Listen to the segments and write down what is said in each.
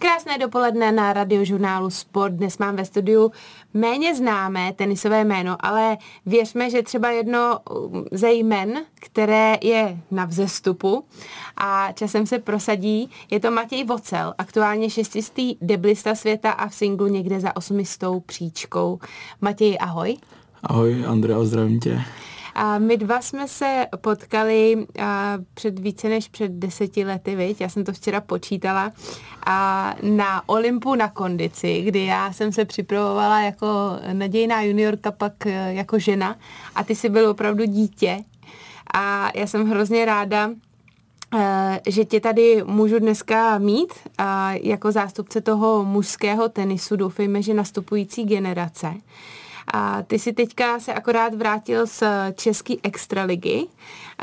Krásné dopoledne na radiožurnálu Sport. Dnes mám ve studiu méně známé tenisové jméno, ale věřme, že třeba jedno ze jmen, které je na vzestupu a časem se prosadí, je to Matěj Vocel, aktuálně šestistý deblista světa a v singlu někde za osmistou příčkou. Matěj, ahoj. Ahoj, Andrea, zdravím tě. A my dva jsme se potkali a, před více než před deseti lety, viď? Já jsem to včera počítala. A na Olympu na kondici, kdy já jsem se připravovala jako nadějná juniorka, pak e, jako žena. A ty jsi byl opravdu dítě. A já jsem hrozně ráda, e, že tě tady můžu dneska mít jako zástupce toho mužského tenisu. Doufejme, že nastupující generace. A ty si teďka se akorát vrátil z České extraligy,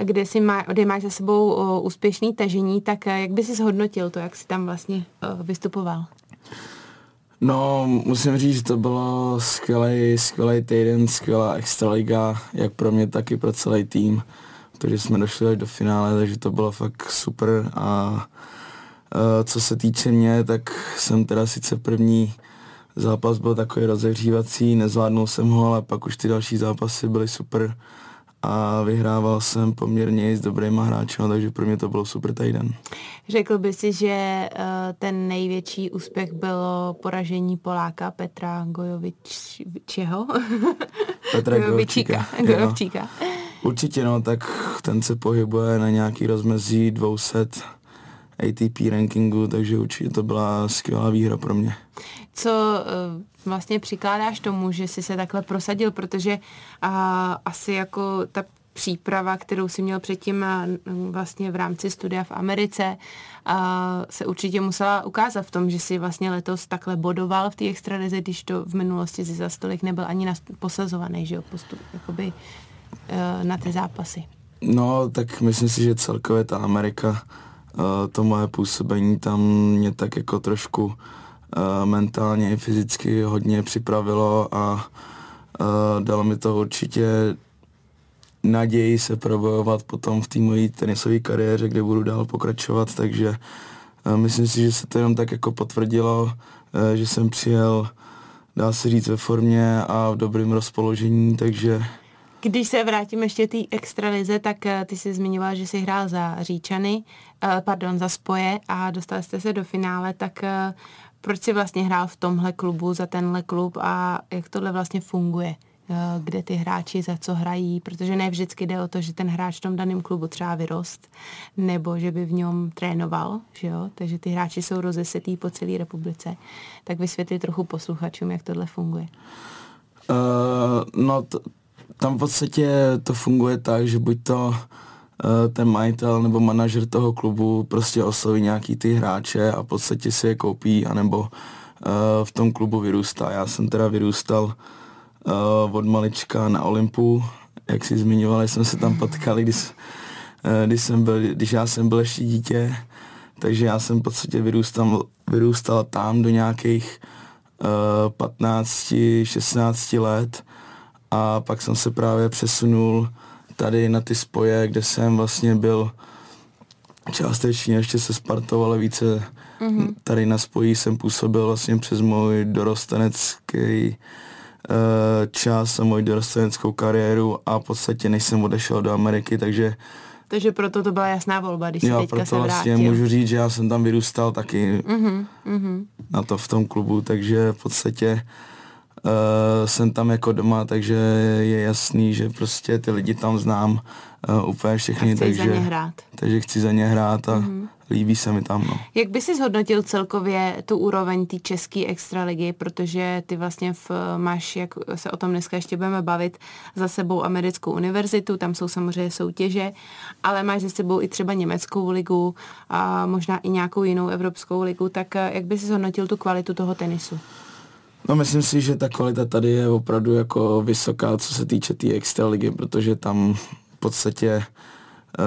kde, si má, kde máš za sebou úspěšný tažení, tak eh, jak by si zhodnotil to, jak jsi tam vlastně o, vystupoval? No, musím říct, to bylo skvělý, skvělý týden, skvělá extraliga, jak pro mě, tak i pro celý tým. Takže jsme došli až do finále, takže to bylo fakt super a uh, co se týče mě, tak jsem teda sice první zápas byl takový rozehřívací, nezvládnul jsem ho, ale pak už ty další zápasy byly super a vyhrával jsem poměrně s dobrýma hráči, takže pro mě to bylo super týden. Řekl by si, že uh, ten největší úspěch bylo poražení Poláka Petra Gojovičeho? Petra Gojovičíka. Gojovičíka. Určitě no, tak ten se pohybuje na nějaký rozmezí 200 ATP rankingu, takže určitě to byla skvělá výhra pro mě. Co uh, vlastně přikládáš tomu, že jsi se takhle prosadil, protože uh, asi jako ta příprava, kterou si měl předtím vlastně v rámci studia v Americe, a se určitě musela ukázat v tom, že si vlastně letos takhle bodoval v té extralize, když to v minulosti si za stolik nebyl ani posazovaný, že jo, postup, jakoby e, na ty zápasy. No, tak myslím si, že celkově ta Amerika to moje působení tam mě tak jako trošku mentálně i fyzicky hodně připravilo a dalo mi to určitě naději se probojovat potom v té mojí tenisové kariéře, kde budu dál pokračovat, takže myslím si, že se to jenom tak jako potvrdilo, že jsem přijel, dá se říct, ve formě a v dobrém rozpoložení, takže když se vrátím ještě té extralize, tak uh, ty jsi zmiňoval, že jsi hrál za Říčany, uh, pardon, za Spoje a dostal jste se do finále, tak uh, proč jsi vlastně hrál v tomhle klubu, za tenhle klub a jak tohle vlastně funguje? kde ty hráči za co hrají, protože ne vždycky jde o to, že ten hráč v tom daném klubu třeba vyrost, nebo že by v něm trénoval, že jo? takže ty hráči jsou rozesetý po celé republice. Tak vysvětli trochu posluchačům, jak tohle funguje. Uh, no, t- tam v podstatě to funguje tak, že buď to uh, ten majitel nebo manažer toho klubu prostě osloví nějaký ty hráče a v podstatě si je koupí, anebo uh, v tom klubu vyrůstá. Já jsem teda vyrůstal uh, od malička na Olympu, jak si zmiňovali, jsme se tam potkali, když, když, jsem byl, když já jsem byl ještě dítě, takže já jsem v podstatě vyrůstal, vyrůstal tam do nějakých uh, 15-16 let a pak jsem se právě přesunul tady na ty spoje, kde jsem vlastně byl částečně ještě se Spartou, ale více mm-hmm. tady na spojí jsem působil vlastně přes můj dorostenecký uh, čas a můj dorosteneckou kariéru a v podstatě než jsem odešel do Ameriky, takže takže proto to byla jasná volba, když jo, teďka proto se vlastně vrátil. můžu říct, že já jsem tam vyrůstal taky mm-hmm, mm-hmm. na to v tom klubu, takže v podstatě uh, jsem tam jako doma, takže je jasný, že prostě ty lidi tam znám uh, úplně všechny, a takže, za ně hrát. takže chci za ně hrát a mm-hmm. líbí se mi tam. No. Jak by si zhodnotil celkově tu úroveň té české extraligy, protože ty vlastně v, máš, jak se o tom dneska ještě budeme bavit, za sebou americkou univerzitu, tam jsou samozřejmě soutěže, ale máš za sebou i třeba německou ligu a možná i nějakou jinou evropskou ligu, tak eh, jak by si zhodnotil tu kvalitu toho tenisu? No myslím si, že ta kvalita tady je opravdu jako vysoká, co se týče té tý extraligy, protože tam v podstatě uh,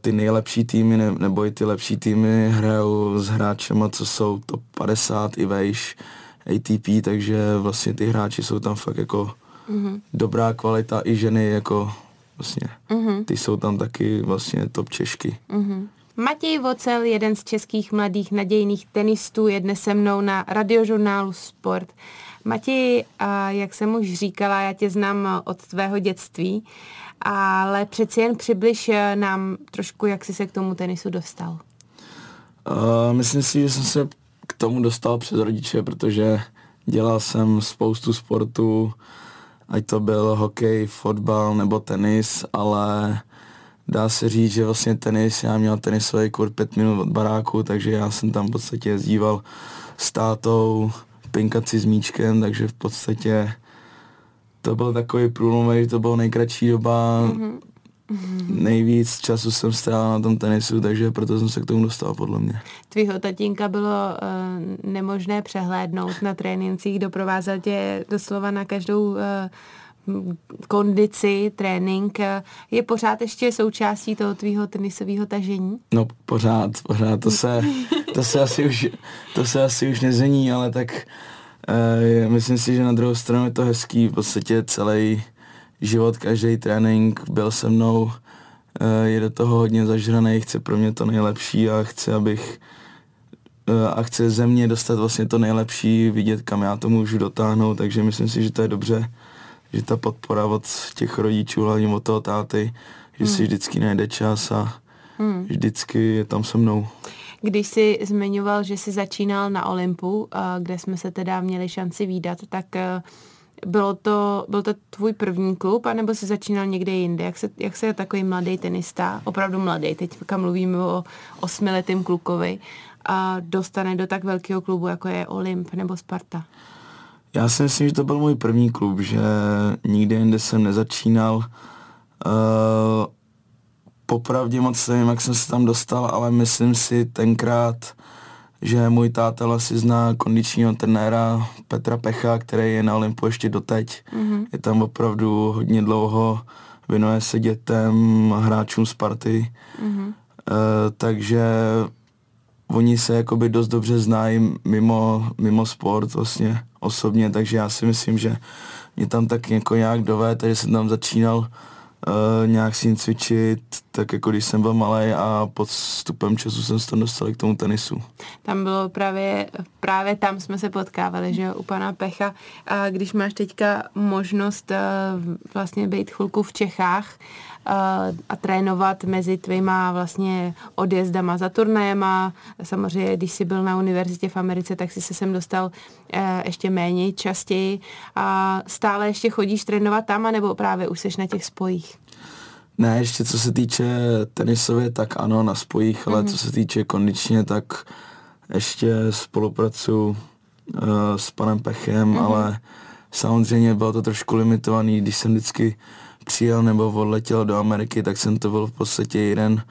ty nejlepší týmy ne, nebo i ty lepší týmy hrajou s hráčem, co jsou top 50 i vejš ATP, takže vlastně ty hráči jsou tam fakt jako mm-hmm. dobrá kvalita i ženy jako vlastně. Mm-hmm. Ty jsou tam taky vlastně top Češky. Mm-hmm. Matěj Vocel, jeden z českých mladých nadějných tenistů, je dnes se mnou na radiožurnálu Sport. Matěj, jak jsem už říkala, já tě znám od tvého dětství, ale přeci jen přibliž nám trošku, jak jsi se k tomu tenisu dostal. Uh, myslím si, že jsem se k tomu dostal přes rodiče, protože dělal jsem spoustu sportů, ať to byl hokej, fotbal nebo tenis, ale dá se říct, že vlastně tenis, já měl tenisový kurt pět minut od baráku, takže já jsem tam v podstatě jezdíval s tátou, pinkat si s míčkem, takže v podstatě to byl takový průlomový, to byla nejkratší doba, mm-hmm. nejvíc času jsem strávil na tom tenisu, takže proto jsem se k tomu dostal podle mě. Tvýho tatínka bylo uh, nemožné přehlédnout na trénincích, doprovázel tě doslova na každou uh, kondici, trénink, je pořád ještě součástí toho tvýho tenisového tažení? No pořád, pořád, to se, to se asi už, to se asi už nezení, ale tak uh, myslím si, že na druhou stranu je to hezký, v podstatě celý život, každý trénink byl se mnou, uh, je do toho hodně zažraný, chce pro mě to nejlepší a chce, abych uh, a chce ze mě dostat vlastně to nejlepší, vidět, kam já to můžu dotáhnout, takže myslím si, že to je dobře že ta podpora od těch rodičů, hlavně od toho táty, že hmm. si vždycky najde čas a hmm. vždycky je tam se mnou. Když jsi zmiňoval, že jsi začínal na Olympu, kde jsme se teda měli šanci výdat, tak e, bylo to, byl to tvůj první klub, anebo jsi začínal někde jinde? Jak se, jak se takový mladý tenista, opravdu mladý, teď mluvíme o osmiletým klukovi, a dostane do tak velkého klubu, jako je Olymp nebo Sparta? Já si myslím, že to byl můj první klub, že nikdy jinde jsem nezačínal. Uh, popravdě moc nevím, jak jsem se tam dostal, ale myslím si tenkrát, že můj tátel si zná kondičního trenéra Petra Pecha, který je na Olympu ještě doteď. Mm-hmm. Je tam opravdu hodně dlouho, věnuje se dětem, hráčům Sparty. Mm-hmm. Uh, takže oni se jakoby dost dobře znají mimo, mimo sport vlastně osobně, takže já si myslím, že mě tam tak jako nějak dové, takže jsem tam začínal uh, nějak si cvičit, tak jako když jsem byl malý a pod stupem času jsem se dostal k tomu tenisu. Tam bylo právě, právě tam jsme se potkávali, že jo, u pana Pecha. A když máš teďka možnost uh, vlastně být chvilku v Čechách, a trénovat mezi tvýma vlastně odjezdama za turnajema. Samozřejmě, když jsi byl na univerzitě v Americe, tak jsi se sem dostal e, ještě méně častěji. A stále ještě chodíš trénovat tam, anebo právě už jsi na těch spojích? Ne, ještě co se týče tenisově, tak ano, na spojích, ale mm-hmm. co se týče kondičně, tak ještě spolupracuji uh, s panem Pechem, mm-hmm. ale samozřejmě bylo to trošku limitovaný, když jsem vždycky přijel nebo odletěl do Ameriky, tak jsem to byl v podstatě jeden,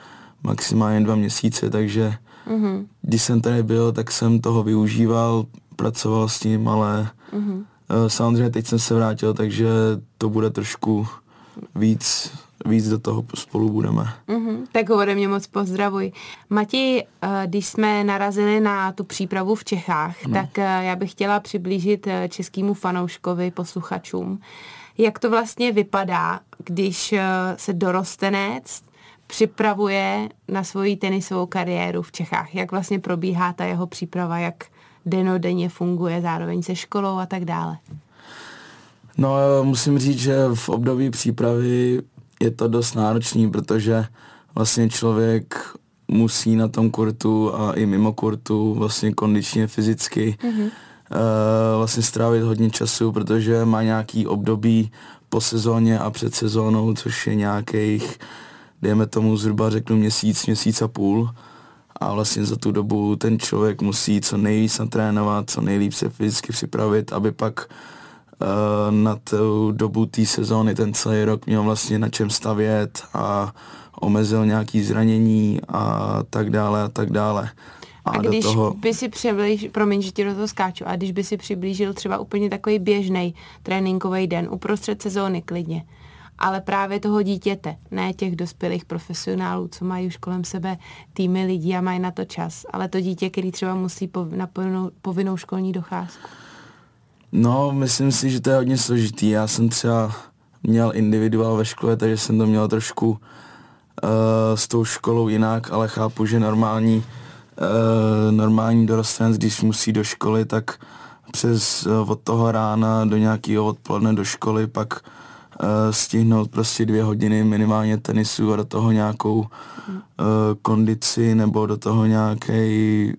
maximálně dva měsíce, takže mm-hmm. když jsem tady byl, tak jsem toho využíval, pracoval s tím, ale mm-hmm. samozřejmě teď jsem se vrátil, takže to bude trošku víc víc do toho spolu budeme. Mm-hmm, tak ode mě moc pozdravuj. Mati, eh, když jsme narazili na tu přípravu v Čechách, no. tak eh, já bych chtěla přiblížit českému fanouškovi, posluchačům, jak to vlastně vypadá, když eh, se dorostenec připravuje na svoji tenisovou kariéru v Čechách. Jak vlastně probíhá ta jeho příprava, jak denodenně funguje zároveň se školou a tak dále. No, musím říct, že v období přípravy je to dost náročný, protože vlastně člověk musí na tom kurtu a i mimo kurtu vlastně kondičně, fyzicky mm-hmm uh, vlastně strávit hodně času, protože má nějaký období po sezóně a před sezónou, což je nějakých, dejme tomu zhruba řeknu měsíc, měsíc a půl. A vlastně za tu dobu ten člověk musí co nejvíc natrénovat, co nejlíp se fyzicky připravit, aby pak na tu dobu té sezóny ten celý rok měl vlastně na čem stavět a omezil nějaký zranění a tak dále a tak dále. A, a když toho... by si přiblížil, promiň, že ti do toho skáču, a když by si přiblížil třeba úplně takový běžný tréninkový den uprostřed sezóny klidně, ale právě toho dítěte, ne těch dospělých profesionálů, co mají už kolem sebe týmy lidí a mají na to čas, ale to dítě, který třeba musí na povinnou, povinnou školní docházku. No, myslím si, že to je hodně složitý. Já jsem třeba měl individuál ve škole, takže jsem to měl trošku s tou školou jinak, ale chápu, že normální, uh, normální dorostenec, když musí do školy, tak přes uh, od toho rána do nějakého odpoledne do školy, pak uh, stihnout prostě dvě hodiny minimálně tenisu a do toho nějakou uh, kondici nebo do toho nějaký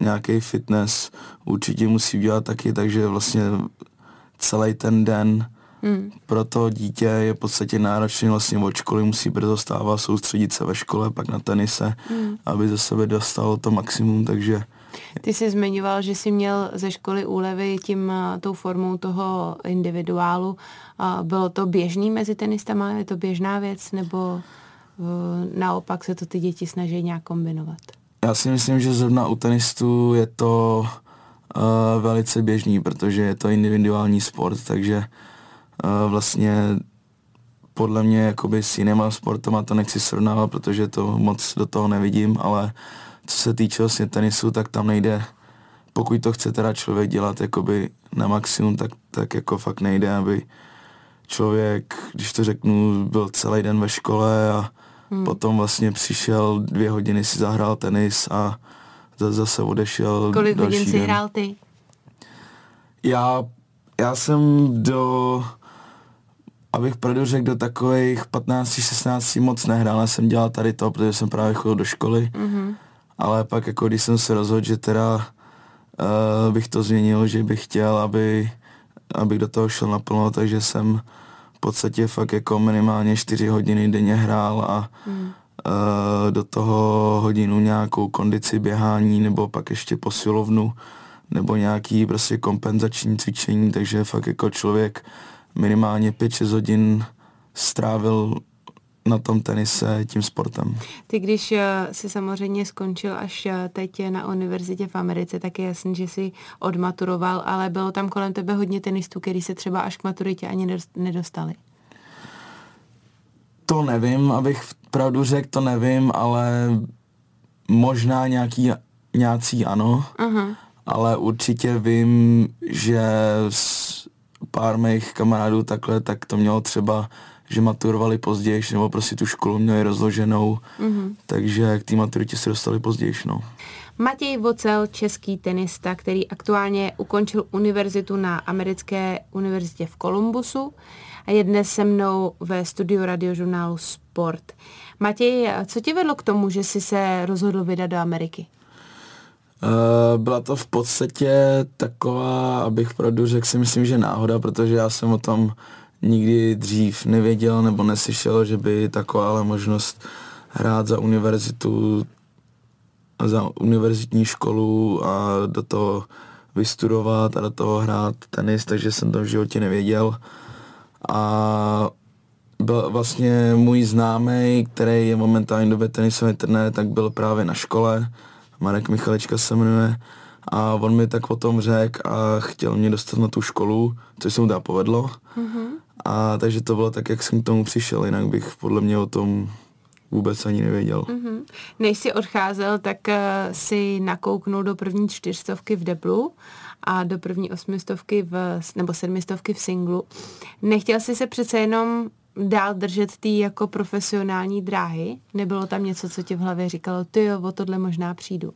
nějaký fitness určitě musí udělat taky, takže vlastně celý ten den Hmm. Pro to dítě je v podstatě náročný vlastně od školy, musí brzo stávat, soustředit se ve škole, pak na tenise, hmm. aby ze sebe dostalo to maximum, takže... Ty jsi zmiňoval, že jsi měl ze školy úlevy tím, tou formou toho individuálu. Bylo to běžný mezi tenistama? Je to běžná věc? Nebo e, naopak se to ty děti snaží nějak kombinovat? Já si myslím, že zrovna u tenistů je to uh, velice běžný, protože je to individuální sport, takže uh, vlastně podle mě jakoby s jinýma sportama to nechci srovnávat, protože to moc do toho nevidím, ale co se týče vlastně tenisu, tak tam nejde, pokud to chce teda člověk dělat jakoby na maximum, tak, tak jako fakt nejde, aby člověk, když to řeknu, byl celý den ve škole a Hmm. Potom vlastně přišel, dvě hodiny si zahrál tenis a zase odešel. Kolik hodin si hrál ty? Já, já jsem do, abych pravdu řekl, do takových 15-16 moc nehrál. Já jsem dělal tady to, protože jsem právě chodil do školy. Mm-hmm. Ale pak jako když jsem se rozhodl, že teda uh, bych to změnil, že bych chtěl, aby, abych do toho šel naplno, takže jsem podstatě fakt jako minimálně 4 hodiny denně hrál a hmm. uh, do toho hodinu nějakou kondici běhání nebo pak ještě posilovnu nebo nějaký prostě kompenzační cvičení, takže fakt jako člověk minimálně 5-6 hodin strávil na tom tenise tím sportem. Ty, když eh, si samozřejmě skončil až eh, teď na univerzitě v Americe, tak je jasný, že jsi odmaturoval, ale bylo tam kolem tebe hodně tenistů, který se třeba až k maturitě ani nedostali. To nevím, abych pravdu řekl, to nevím, ale možná nějaký, nějací ano, uh-huh. ale určitě vím, že s pár mých kamarádů takhle, tak to mělo třeba že maturovali později, nebo prostě tu školu měli rozloženou, mm-hmm. takže k té maturitě se dostali později. No. Matěj Vocel, český tenista, který aktuálně ukončil univerzitu na americké univerzitě v Kolumbusu a je dnes se mnou ve studiu radiožurnálu Sport. Matěj, co tě vedlo k tomu, že jsi se rozhodl vydat do Ameriky? Uh, byla to v podstatě taková, abych pravdu řekl, si myslím, že náhoda, protože já jsem o tom nikdy dřív nevěděl nebo neslyšel, že by taková možnost hrát za univerzitu, za univerzitní školu a do toho vystudovat a do toho hrát tenis, takže jsem to v životě nevěděl. A byl vlastně můj známý, který je momentálně době tenisový trenér, tak byl právě na škole, Marek Michalička se jmenuje, a on mi tak o tom řekl a chtěl mě dostat na tu školu, což se mu dá povedlo. Mm-hmm. A takže to bylo tak, jak jsem k tomu přišel, jinak bych podle mě o tom vůbec ani nevěděl. Mm-hmm. Než jsi odcházel, tak uh, si nakouknul do první čtyřstovky v deblu a do první osmistovky v, nebo sedmistovky v singlu. Nechtěl jsi se přece jenom dál držet ty jako profesionální dráhy? Nebylo tam něco, co ti v hlavě říkalo, ty jo, o tohle možná přijdu?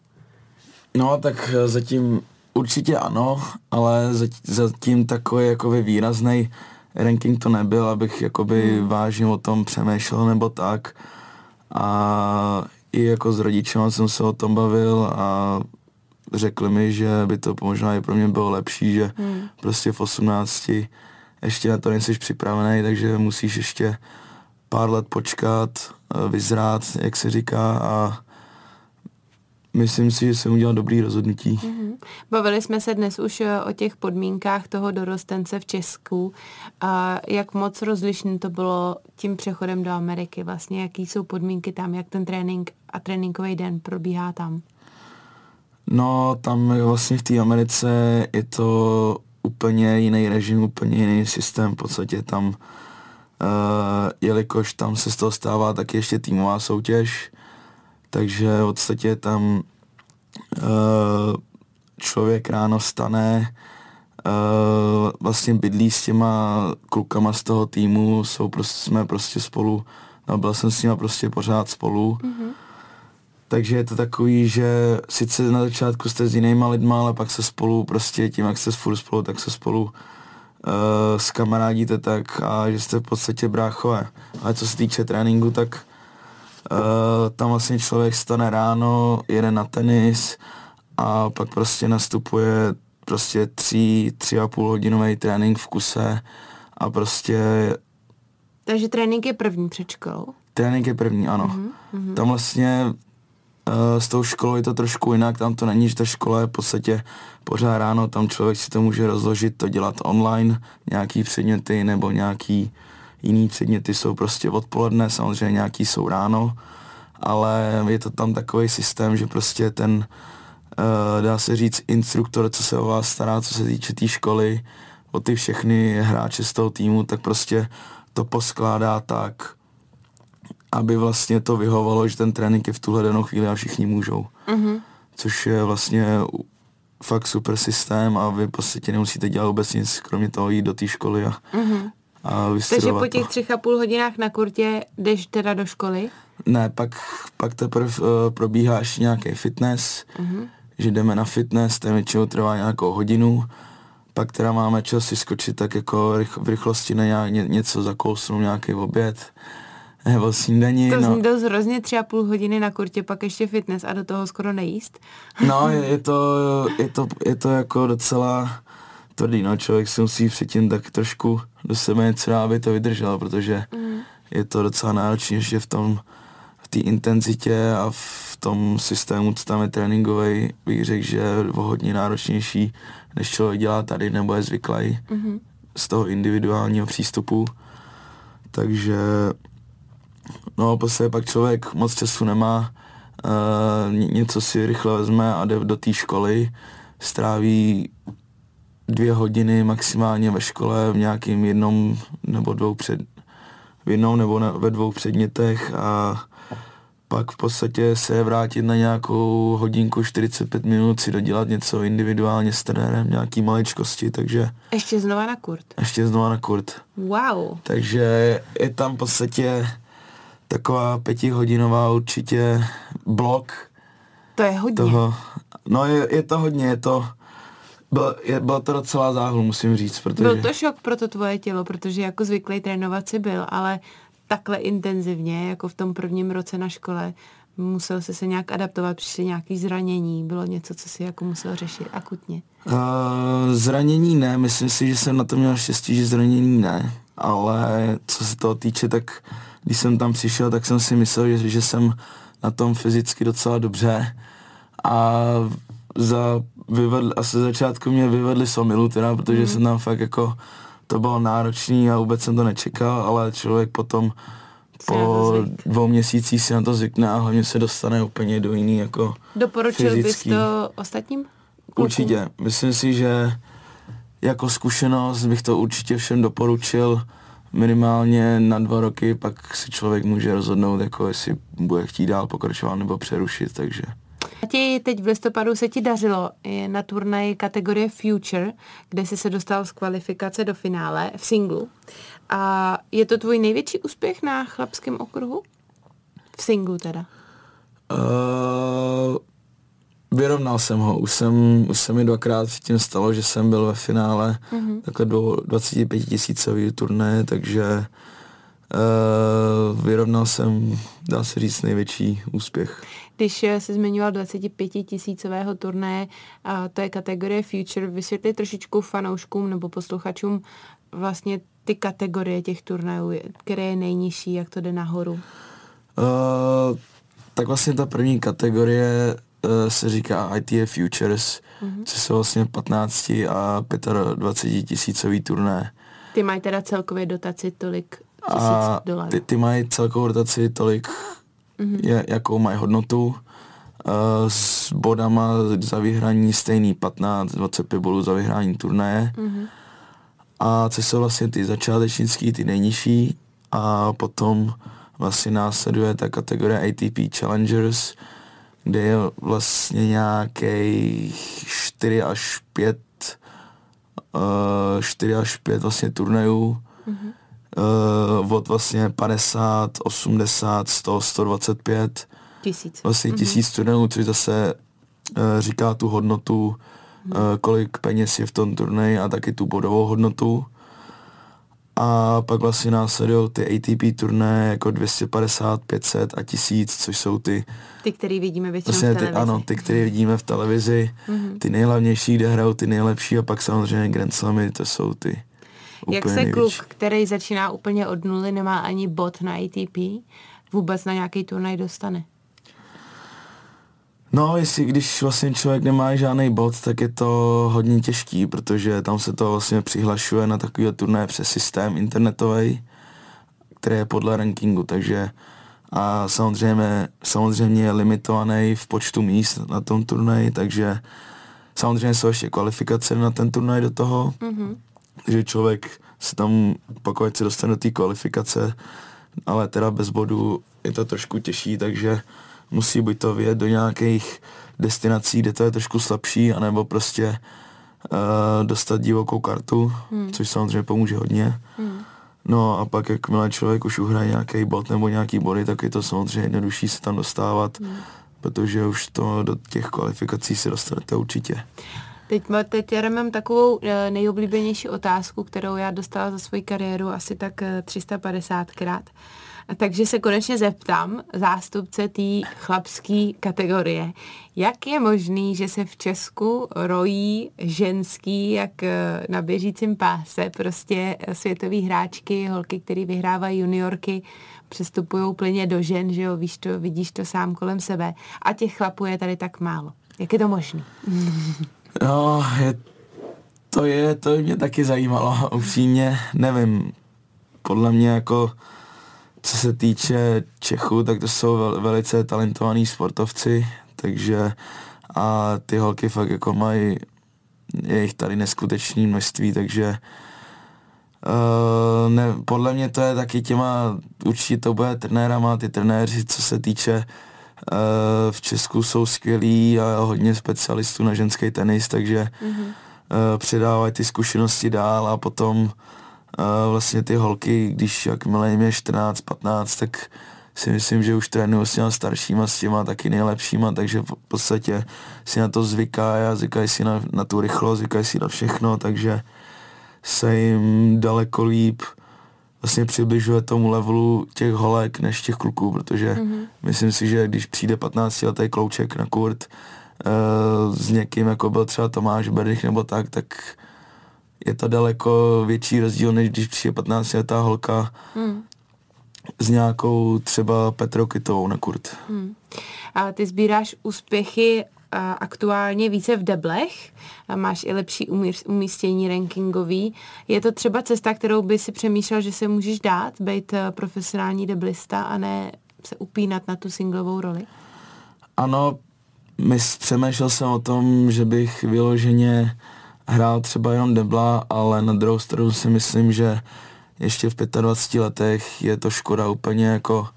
No, tak eh, zatím určitě ano, ale zatím takový jakoby výrazný ranking to nebyl, abych jakoby hmm. vážně o tom přemýšlel nebo tak. A i jako s rodičem jsem se o tom bavil a řekli mi, že by to možná i pro mě bylo lepší, že hmm. prostě v 18 ještě na to nejsi připravený, takže musíš ještě pár let počkat, eh, vyzrát, jak se říká a myslím si, že jsem udělal dobrý rozhodnutí. Mm-hmm. Bavili jsme se dnes už eh, o těch podmínkách toho dorostence v Česku. A jak moc rozlišný to bylo tím přechodem do Ameriky? Vlastně jaký jsou podmínky tam, jak ten trénink a tréninkový den probíhá tam? No, tam vlastně v té Americe je to úplně jiný režim, úplně jiný systém. V podstatě tam, uh, jelikož tam se z toho stává taky ještě týmová soutěž, takže v podstatě tam uh, člověk ráno stane, uh, vlastně bydlí s těma klukama z toho týmu, jsou prostě, jsme prostě spolu no byl jsem s nimi prostě pořád spolu. Mm-hmm. Takže je to takový, že sice na začátku jste s jinýma lidma, ale pak se spolu prostě tím, jak jste furt spolu, tak se spolu uh, s kamarádíte tak a že jste v podstatě bráchové. Ale co se týče tréninku, tak uh, tam vlastně člověk stane ráno, jede na tenis a pak prostě nastupuje prostě tři, tři a půl hodinový trénink v kuse a prostě... Takže trénink je první před školou? Trénink je první, ano. Mm-hmm. Tam vlastně uh, s tou školou je to trošku jinak, tam to není, že ta škola je v podstatě pořád ráno, tam člověk si to může rozložit, to dělat online, nějaký předměty nebo nějaký jiný předměty jsou prostě odpoledne, samozřejmě nějaký jsou ráno, ale je to tam takový systém, že prostě ten uh, dá se říct, instruktor, co se o vás stará, co se týče té tý školy, o ty všechny hráče z toho týmu, tak prostě to poskládá tak, aby vlastně to vyhovalo, že ten trénink je v tuhle danou chvíli a všichni můžou. Mm-hmm. Což je vlastně fakt super systém a vy podstatě nemusíte dělat vůbec nic, kromě toho jít do té školy a, mm-hmm. Takže po těch třech a půl hodinách na kurtě jdeš teda do školy? Ne, pak, pak teprve uh, probíháš nějaký fitness, mm-hmm že jdeme na fitness, ten většinou trvá nějakou hodinu, pak teda máme čas si skočit tak jako v rychlosti na nějak, ně, něco zakousnout, nějaký oběd, nebo snídaní. To no. dost hrozně tři a půl hodiny na kurtě, pak ještě fitness a do toho skoro nejíst. No, je, je, to, je, to, je to jako docela tvrdý, no, člověk si musí předtím tak trošku do sebe něco aby to vydržel, protože mm. je to docela náročné, že v tom té intenzitě a v tom systému, co tam je tréninkový, bych řekl, že je hodně náročnější, než člověk dělá tady nebo je zvyklý mm-hmm. z toho individuálního přístupu. Takže no prostě pak člověk moc času nemá, uh, něco si rychle vezme a jde do té školy, stráví dvě hodiny maximálně ve škole v nějakým jednom nebo dvou před, v jednom nebo ne, ve dvou předmětech a pak v podstatě se vrátit na nějakou hodinku 45 minut, si dodělat něco individuálně s trenérem, nějaký maličkosti, takže... Ještě znova na kurt. Ještě znova na kurt. Wow. Takže je tam v podstatě taková pětihodinová určitě blok. To je hodně. Toho. No je, je to hodně, je to... Byl, je, bylo to docela záhul, musím říct, protože... Byl to šok pro to tvoje tělo, protože jako zvyklý trénovat si byl, ale takhle intenzivně, jako v tom prvním roce na škole, musel jsi se nějak adaptovat, přišly nějaké zranění, bylo něco, co si jako musel řešit akutně? Uh, zranění ne, myslím si, že jsem na to měl štěstí, že zranění ne, ale co se toho týče, tak když jsem tam přišel, tak jsem si myslel, že, že jsem na tom fyzicky docela dobře a za vyvedl, asi začátku mě vyvedli somilu teda, protože mm. jsem tam fakt jako to bylo náročný a vůbec jsem to nečekal, ale člověk potom po dvou měsících si na to zvykne a hlavně se dostane úplně do jiný jako Doporučil fyzický. bys to ostatním? Klukům? Určitě. Myslím si, že jako zkušenost bych to určitě všem doporučil minimálně na dva roky, pak si člověk může rozhodnout, jako jestli bude chtít dál pokračovat nebo přerušit, takže ti teď v listopadu se ti dařilo na turnaji kategorie Future, kde jsi se dostal z kvalifikace do finále v singlu. A je to tvůj největší úspěch na chlapském okruhu? V singlu teda. Uh, vyrovnal jsem ho. Už, jsem, už se mi dvakrát předtím stalo, že jsem byl ve finále uh-huh. takhle 25 tisícový turné, takže Uh, vyrovnal jsem, dá se říct, největší úspěch. Když eh, se zmiňoval 25 tisícového turné, a to je kategorie Future, vysvětli trošičku fanouškům nebo posluchačům vlastně ty kategorie těch turnajů, které je nejnižší, jak to jde nahoru. Uh, tak vlastně ta první kategorie uh, se říká ITA Futures, uh-huh. což jsou vlastně 15 a 25 tisícový turné. Ty mají teda celkově dotaci tolik a ty, ty mají celkovou rotaci tolik, mm-hmm. je, jakou mají hodnotu. Uh, s bodama za vyhraní stejný 15-25 bodů za vyhrání turnaje. Mm-hmm. A co jsou vlastně ty začátečnický, ty nejnižší. A potom vlastně následuje ta kategorie ATP Challengers, kde je vlastně nějaký 4 až 5 uh, 4 až 5 vlastně turnajů. Mm-hmm uh, od vlastně 50, 80, 100, 125 tisíc. Vlastně mm-hmm. tisíc turnajů, což zase uh, říká tu hodnotu, uh, kolik peněz je v tom turnaji a taky tu bodovou hodnotu. A pak vlastně následují ty ATP turné jako 250, 500 a 1000, což jsou ty... Ty, které vidíme většinou vlastně v televizi. Ty, ano, ty, které vidíme v televizi. Mm-hmm. Ty nejhlavnější, kde hrajou ty nejlepší a pak samozřejmě Grand Slamy, to jsou ty Jak se kluk, který začíná úplně od nuly, nemá ani bod na ATP, vůbec na nějaký turnaj dostane? No, jestli když vlastně člověk nemá žádný bod, tak je to hodně těžký, protože tam se to vlastně přihlašuje na takový turné přes systém internetový, který je podle rankingu, takže a samozřejmě, samozřejmě je limitovaný v počtu míst na tom turnaji, takže samozřejmě jsou ještě kvalifikace na ten turnaj do toho, mm-hmm. Takže člověk se tam, pokud se dostane do té kvalifikace, ale teda bez bodu je to trošku těžší, takže musí buď to vyjet do nějakých destinací, kde to je trošku slabší, anebo prostě uh, dostat divokou kartu, hmm. což samozřejmě pomůže hodně. Hmm. No a pak jakmile člověk už uhraje nějaký bod nebo nějaký body, tak je to samozřejmě jednodušší se tam dostávat, hmm. protože už to do těch kvalifikací se dostanete určitě. Teď, teď já mám takovou eh, nejoblíbenější otázku, kterou já dostala za svoji kariéru asi tak 350krát. Eh, takže se konečně zeptám zástupce té chlapské kategorie. Jak je možný, že se v Česku rojí ženský, jak eh, na běžícím páse, prostě světový hráčky, holky, které vyhrávají juniorky, přestupují plně do žen, že jo, víš to, vidíš to sám kolem sebe. A těch chlapů je tady tak málo. Jak je to možné? No, je, to je, to mě taky zajímalo, upřímně, nevím. Podle mě jako co se týče Čechů, tak to jsou vel, velice talentovaní sportovci, takže a ty holky fakt jako mají, je jich tady neskutečné množství, takže uh, ne, podle mě to je taky těma, určitě to bude trenérama, ty trenéři, co se týče v Česku jsou skvělí a hodně specialistů na ženský tenis, takže mm-hmm. uh, předávají ty zkušenosti dál a potom a vlastně ty holky, když jakmile jim je 14, 15, tak si myslím, že už trénuju s těma staršíma, s těma taky nejlepšíma, takže v podstatě si na to zvyká a zvykají si na, na tu rychlost, zvykají si na všechno, takže se jim daleko líp vlastně přibližuje tomu levelu těch holek než těch kluků, protože mm-hmm. myslím si, že když přijde 15 letý klouček na kurt uh, s někým, jako byl třeba Tomáš Berdych nebo tak, tak je to daleko větší rozdíl, než když přijde 15 letá holka hmm. s nějakou třeba Petrou Kytovou na kurt. Hmm. A ty sbíráš úspěchy aktuálně více v deblech, máš i lepší umístění rankingový. Je to třeba cesta, kterou by si přemýšlel, že se můžeš dát, být eh, profesionální deblista a ne se upínat na tu singlovou roli? Ano, my přemýšlel jsem o tom, že bych vyloženě hrál třeba jenom debla, ale na druhou stranu si myslím, že ještě v 25 letech je to škoda úplně jako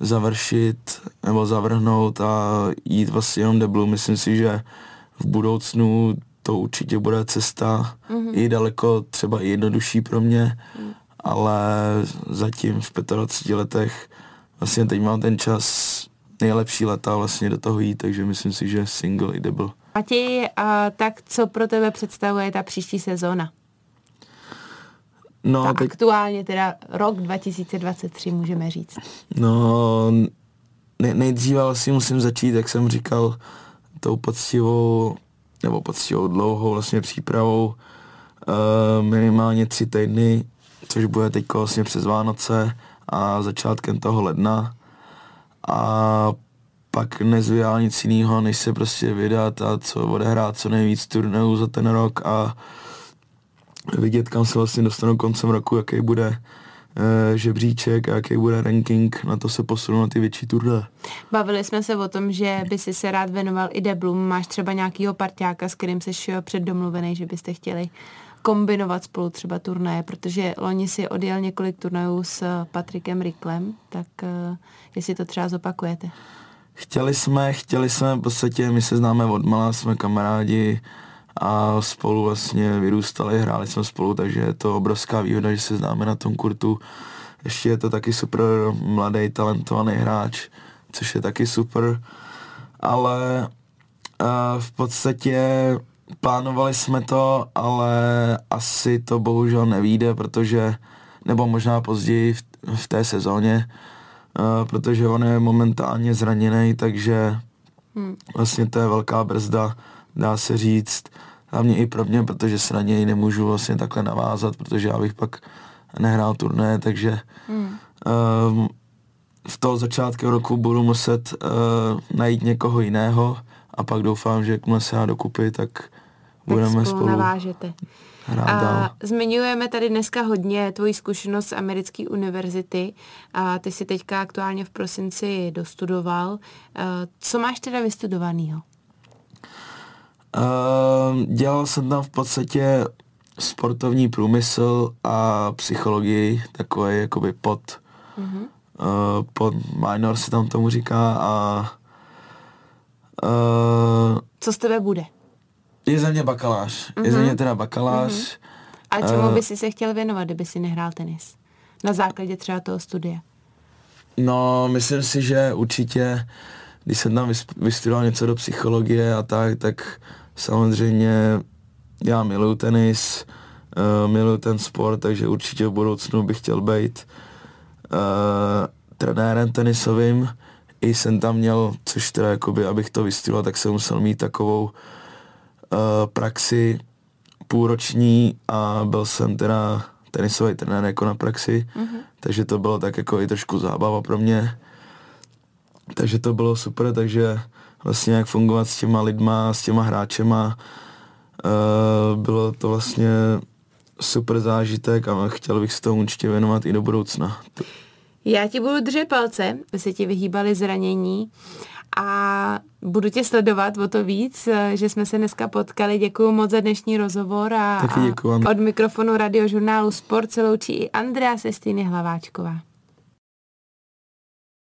završit nebo zavrhnout a jít vlastně jenom deblu. Myslím si, že v budoucnu to určitě bude cesta mm-hmm. i daleko třeba i jednodušší pro mě, mm. ale zatím v 25 letech vlastně teď mám ten čas nejlepší leta vlastně do toho jít, takže myslím si, že single i double. Matěj, a tak co pro tebe představuje ta příští sezóna? No, tak teď... aktuálně teda rok 2023 můžeme říct. No, ne, nejdříve asi musím začít, jak jsem říkal, tou poctivou, nebo poctivou dlouhou vlastně přípravou, uh, minimálně tři týdny, což bude teď vlastně přes Vánoce a začátkem toho ledna. A pak nezbývá nic jiného, než se prostě vydat a co odehrát co nejvíc turnajů za ten rok a vidět, kam se vlastně dostanu koncem roku, jaký bude e, žebříček a jaký bude ranking, na to se posunu na ty větší turné. Bavili jsme se o tom, že by si se rád věnoval i deblům. Máš třeba nějakýho parťáka, s kterým jsi předdomluvený, že byste chtěli kombinovat spolu třeba turnaje, protože loni si odjel několik turnajů s Patrikem Riklem, tak jestli to třeba zopakujete. Chtěli jsme, chtěli jsme, v podstatě my se známe od mala, jsme kamarádi a spolu vlastně vyrůstali, hráli jsme spolu, takže je to obrovská výhoda, že se známe na tom kurtu. Ještě je to taky super mladý, talentovaný hráč, což je taky super, ale uh, v podstatě plánovali jsme to, ale asi to bohužel nevíde, protože, nebo možná později v, v té sezóně, uh, protože on je momentálně zraněný, takže hmm. vlastně to je velká brzda, dá se říct, hlavně i pro mě, protože se na něj nemůžu vlastně takhle navázat, protože já bych pak nehrál turné, takže hmm. uh, v toho začátku roku budu muset uh, najít někoho jiného a pak doufám, že jakmile se já dokupy, tak, tak budeme spolu, spolu navážete. A dál. zmiňujeme tady dneska hodně tvoji zkušenost z americké univerzity. A ty jsi teďka aktuálně v prosinci dostudoval. Uh, co máš teda vystudovanýho? Uh, dělal jsem tam v podstatě sportovní průmysl a psychologii, takové jakoby pod, mm-hmm. uh, pod minor se tam tomu říká a uh, Co z tebe bude? Je ze mě bakalář. Mm-hmm. Je mhm. mě teda bakalář. Mm-hmm. A čemu uh, by si se chtěl věnovat, kdyby si nehrál tenis? Na základě třeba toho studia. No, myslím si, že určitě, když jsem tam vystudoval něco do psychologie a tak, tak samozřejmě já miluju tenis, uh, miluju ten sport, takže určitě v budoucnu bych chtěl být uh, trenérem tenisovým. I jsem tam měl, což teda jakoby, abych to vystudoval, tak jsem musel mít takovou uh, praxi půlroční a byl jsem teda tenisový trenér jako na praxi, mm-hmm. takže to bylo tak jako i trošku zábava pro mě. Takže to bylo super, takže vlastně jak fungovat s těma lidma, s těma hráčema, Uh, bylo to vlastně super zážitek a chtěl bych se tomu určitě věnovat i do budoucna. Já ti budu držet palce, aby se ti vyhýbali zranění a budu tě sledovat o to víc, eh, že jsme se dneska potkali. Děkuji moc za dnešní rozhovor a, a od mikrofonu radiožurnálu Sport se loučí i Andrea Sestýny Hlaváčková.